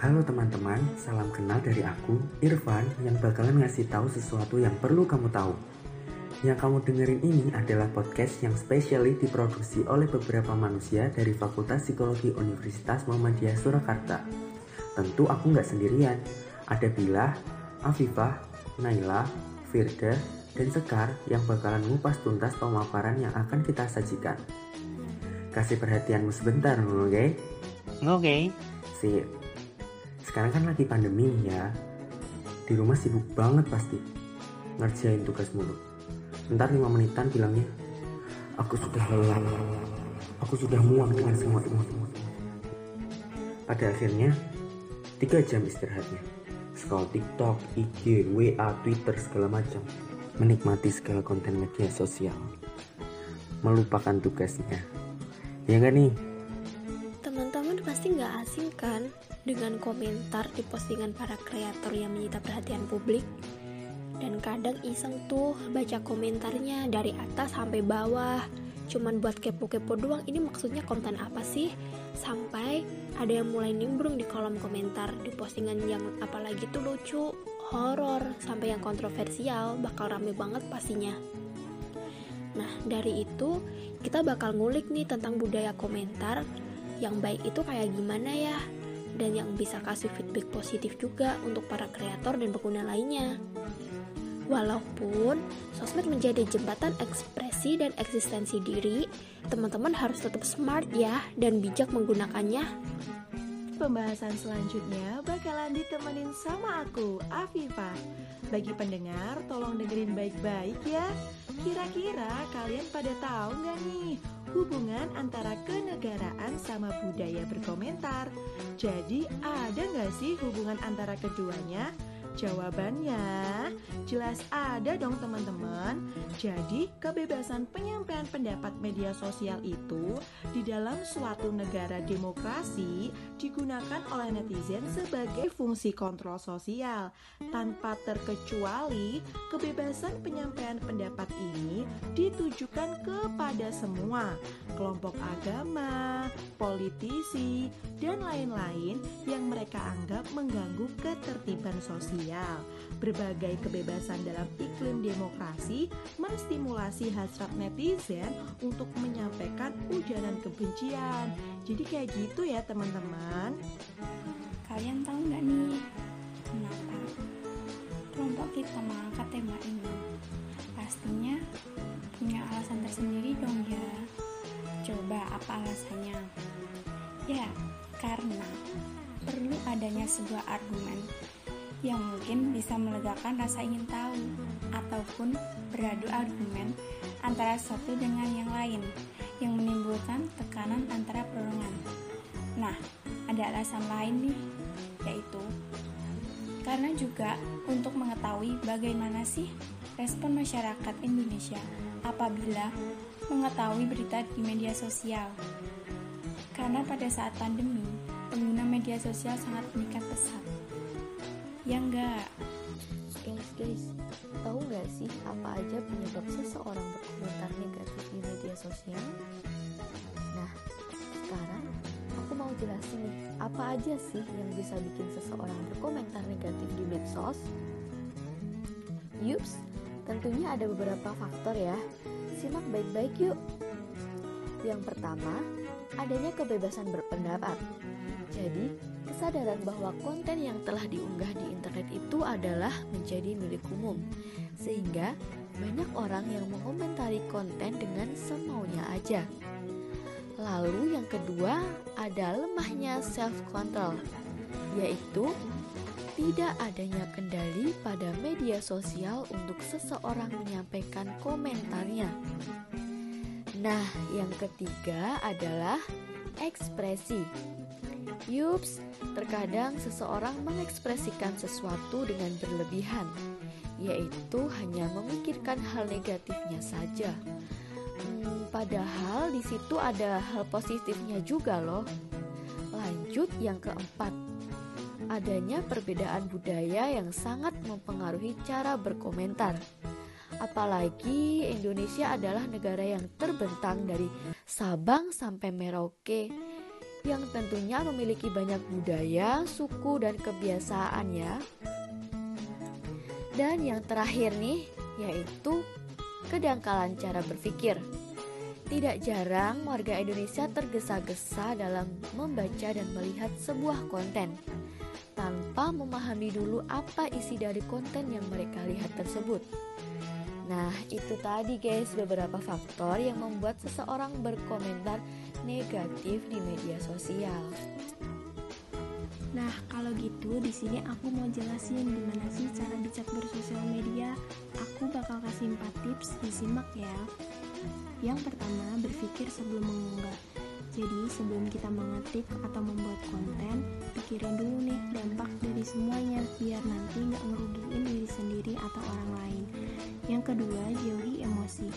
Halo teman-teman, salam kenal dari aku, Irfan, yang bakalan ngasih tahu sesuatu yang perlu kamu tahu. Yang kamu dengerin ini adalah podcast yang spesially diproduksi oleh beberapa manusia dari Fakultas Psikologi Universitas Muhammadiyah Surakarta. Tentu aku nggak sendirian, ada Bilah, Afifah, Naila, Firda, dan Sekar yang bakalan ngupas tuntas pemaparan yang akan kita sajikan. Kasih perhatianmu sebentar, oke? Okay? Oke. Okay. Sip. Sekarang kan lagi pandemi ya. Di rumah sibuk banget pasti. Ngerjain tugas mulu. Ntar 5 menitan bilangnya, aku sudah lelah. Aku sudah muak dengan semua ini. Pada akhirnya, 3 jam istirahatnya. Scroll TikTok, IG, WA, Twitter, segala macam. Menikmati segala konten media sosial. Melupakan tugasnya. Ya gak nih? Pasti nggak asing kan dengan komentar di postingan para kreator yang menyita perhatian publik. Dan kadang iseng tuh baca komentarnya dari atas sampai bawah. Cuman buat kepo-kepo doang ini maksudnya konten apa sih? Sampai ada yang mulai nimbrung di kolom komentar di postingan yang apalagi tuh lucu, horor, sampai yang kontroversial bakal rame banget pastinya. Nah, dari itu kita bakal ngulik nih tentang budaya komentar yang baik itu kayak gimana ya dan yang bisa kasih feedback positif juga untuk para kreator dan pengguna lainnya. Walaupun sosmed menjadi jembatan ekspresi dan eksistensi diri, teman-teman harus tetap smart ya dan bijak menggunakannya. Pembahasan selanjutnya bakalan ditemenin sama aku, Afifa. Bagi pendengar, tolong dengerin baik-baik ya. Kira-kira kalian pada tahu nggak nih hubungan antara kenegaraan sama budaya berkomentar? Jadi ada nggak sih hubungan antara keduanya? Jawabannya jelas ada dong teman-teman. Jadi kebebasan penyampaian pendapat media sosial itu di dalam suatu negara demokrasi digunakan oleh netizen sebagai fungsi kontrol sosial. Tanpa terkecuali kebebasan penyampaian pendapat ini ditujukan kepada semua kelompok agama, politisi, dan lain-lain yang mereka anggap mengganggu ketertiban sosial. Berbagai kebebasan dalam iklim demokrasi menstimulasi hasrat netizen untuk menyampaikan ujaran kebencian. Jadi kayak gitu ya teman-teman. Kalian tahu nggak nih kenapa kelompok kita mengangkat tema ini? Pastinya punya alasan tersendiri dong ya. Coba apa alasannya? Ya, karena perlu adanya sebuah argumen yang mungkin bisa melegakan rasa ingin tahu ataupun beradu argumen antara satu dengan yang lain yang menimbulkan tekanan antara perolongan. Nah, ada alasan lain nih, yaitu karena juga untuk mengetahui bagaimana sih respon masyarakat Indonesia apabila mengetahui berita di media sosial. Karena pada saat pandemi, pengguna media sosial sangat meningkat pesat Ya enggak. Guys, guys, tahu nggak sih apa aja penyebab seseorang berkomentar negatif di media sosial? Nah, sekarang aku mau jelasin nih, apa aja sih yang bisa bikin seseorang berkomentar negatif di medsos? Yups, tentunya ada beberapa faktor ya. Simak baik-baik yuk. Yang pertama, adanya kebebasan berpendapat. Jadi, kesadaran bahwa konten yang telah diunggah di internet itu adalah menjadi milik umum, sehingga banyak orang yang mengomentari konten dengan semaunya aja. Lalu, yang kedua ada lemahnya self-control, yaitu tidak adanya kendali pada media sosial untuk seseorang menyampaikan komentarnya. Nah, yang ketiga adalah ekspresi. Yups, terkadang seseorang mengekspresikan sesuatu dengan berlebihan, yaitu hanya memikirkan hal negatifnya saja. Hmm, padahal di situ ada hal positifnya juga loh. Lanjut yang keempat, adanya perbedaan budaya yang sangat mempengaruhi cara berkomentar. Apalagi Indonesia adalah negara yang terbentang dari Sabang sampai Merauke yang tentunya memiliki banyak budaya, suku, dan kebiasaan ya. Dan yang terakhir nih, yaitu kedangkalan cara berpikir. Tidak jarang warga Indonesia tergesa-gesa dalam membaca dan melihat sebuah konten tanpa memahami dulu apa isi dari konten yang mereka lihat tersebut. Nah, itu tadi guys beberapa faktor yang membuat seseorang berkomentar negatif di media sosial. Nah, kalau gitu di sini aku mau jelasin gimana sih cara bijak bersosial media. Aku bakal kasih 4 tips, disimak ya. Yang pertama, berpikir sebelum mengunggah. Jadi sebelum kita mengetik atau membuat konten, pikirin dulu nih dampak dari semuanya biar nanti nggak ngerugiin diri sendiri atau orang lain. Yang kedua, jauhi emosi.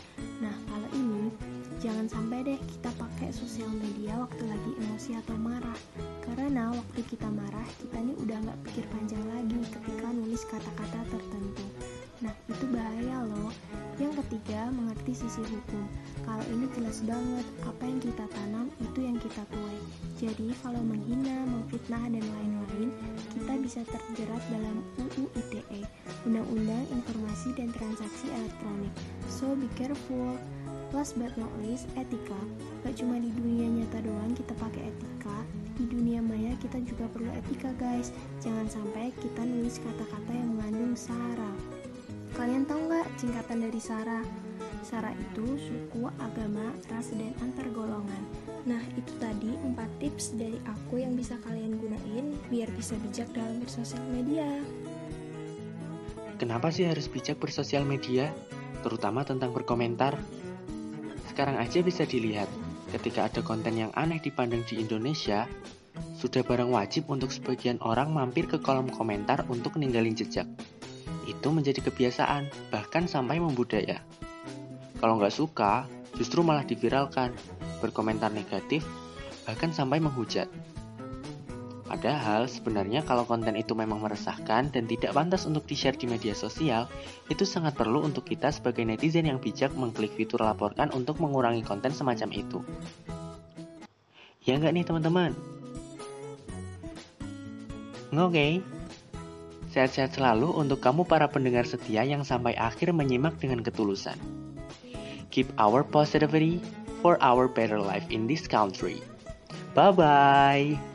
Nah kalau ini jangan sampai deh kita pakai sosial media waktu lagi emosi atau marah. Karena waktu kita marah, kita nih udah nggak pikir panjang lagi ketika nulis kata-kata tertentu. Nah, itu bahaya loh. Yang ketiga, mengerti sisi hukum. Kalau ini jelas banget, apa yang kita tanam itu yang kita tuai. Jadi, kalau menghina, memfitnah, dan lain-lain, kita bisa terjerat dalam UU ITE, Undang-Undang Informasi dan Transaksi Elektronik. So, be careful. Last but not least, etika. Gak cuma di dunia nyata doang kita pakai etika, di dunia maya kita juga perlu etika guys. Jangan sampai kita nulis kata-kata yang mengandung sara. Kalian tahu nggak singkatan dari SARA? SARA itu suku, agama, ras, dan antar golongan. Nah, itu tadi 4 tips dari aku yang bisa kalian gunain biar bisa bijak dalam bersosial media. Kenapa sih harus bijak bersosial media? Terutama tentang berkomentar? Sekarang aja bisa dilihat, ketika ada konten yang aneh dipandang di Indonesia, sudah barang wajib untuk sebagian orang mampir ke kolom komentar untuk ninggalin jejak itu menjadi kebiasaan, bahkan sampai membudaya. Kalau nggak suka, justru malah diviralkan, berkomentar negatif, bahkan sampai menghujat. Padahal sebenarnya kalau konten itu memang meresahkan dan tidak pantas untuk di-share di media sosial, itu sangat perlu untuk kita sebagai netizen yang bijak mengklik fitur laporkan untuk mengurangi konten semacam itu. Ya nggak nih teman-teman? Oke, okay. Sehat-sehat selalu untuk kamu para pendengar setia yang sampai akhir menyimak dengan ketulusan. Keep our positivity for our better life in this country. Bye-bye.